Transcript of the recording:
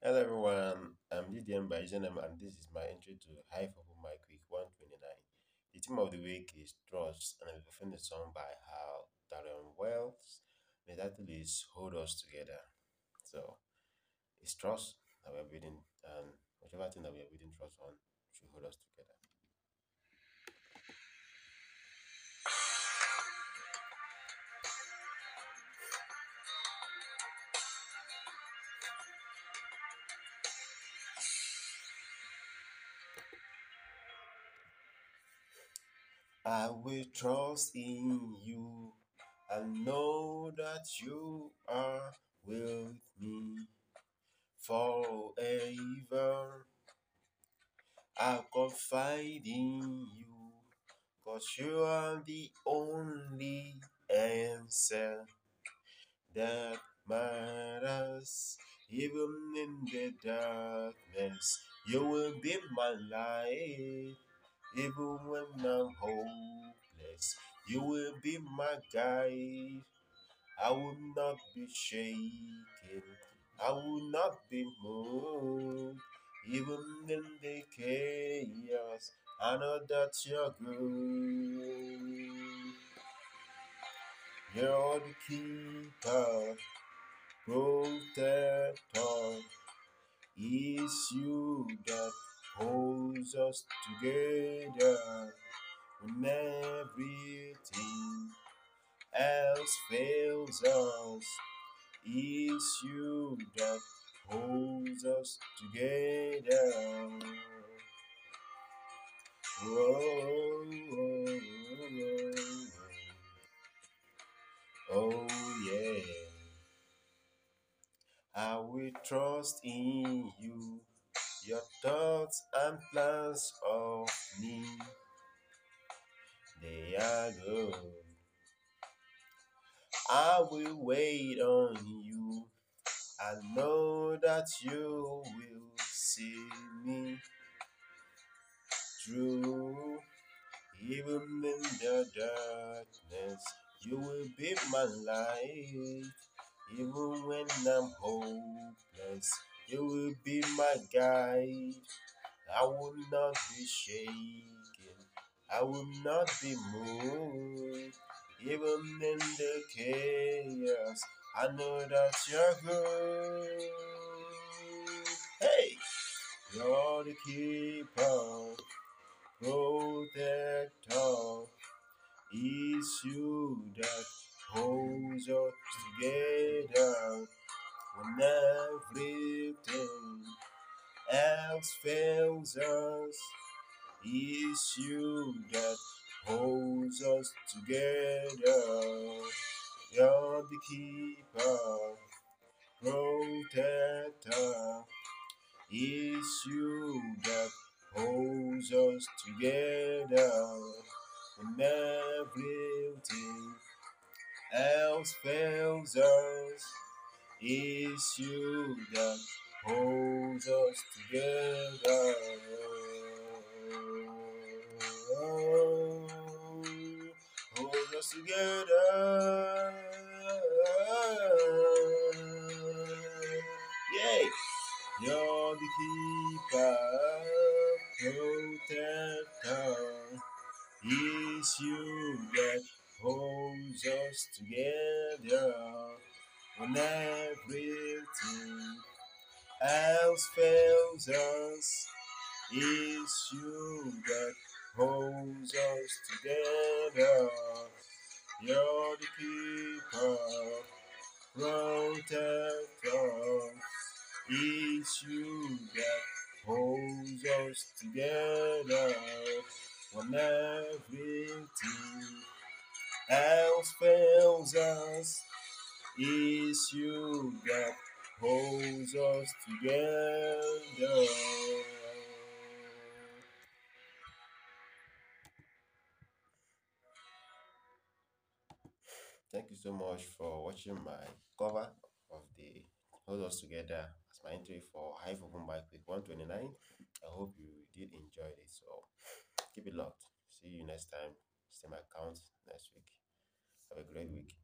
Hello everyone, I'm DDM by and this is my entry to Hive Open Mic Week 129. The theme of the week is trust and I'm performing the song by Hal Tauren Wells. The title is Hold Us Together. So it's trust that we're building and whichever thing that we are building trust on should hold us together. I will trust in you and know that you are with me forever. I confide in you, cause you are the only answer that matters. Even in the darkness, you will be my light. Even when I'm hopeless, you will be my guide. I will not be shaken, I will not be moved. Even in the chaos, I know that you're good. You're the keeper, protector. It's you that holds us together when everything else fails us. It's you that holds us together. Whoa, whoa, whoa. Oh yeah. I will trust in your thoughts and plans of me, they are good. I will wait on you. I know that you will see me through. Even in the darkness, you will be my light. Even when I'm hopeless, you will be my guide. I will not be shaken. I will not be moved. Even in the chaos, I know that you're good. Hey, you're the keeper, protector. It's you that holds us together when everything else fails us. It's you that holds us together. You're the keeper, protector. It's you that holds us together when everything else fails us. It's you that holds us together. Hold us together. Yay! You're the keeper, protector. It's you that holds us together when everything else fails us. It's you that holds us together. You're the keeper, protector. It's you that holds us together when everything else fails us. It's you that holds us together. Thank you so much for watching my cover of the Hold Us Together as my entry for Hive Open Mic Week 129. I hope you did enjoy it. So keep it locked. See you next time. Same account next week. Have a great week.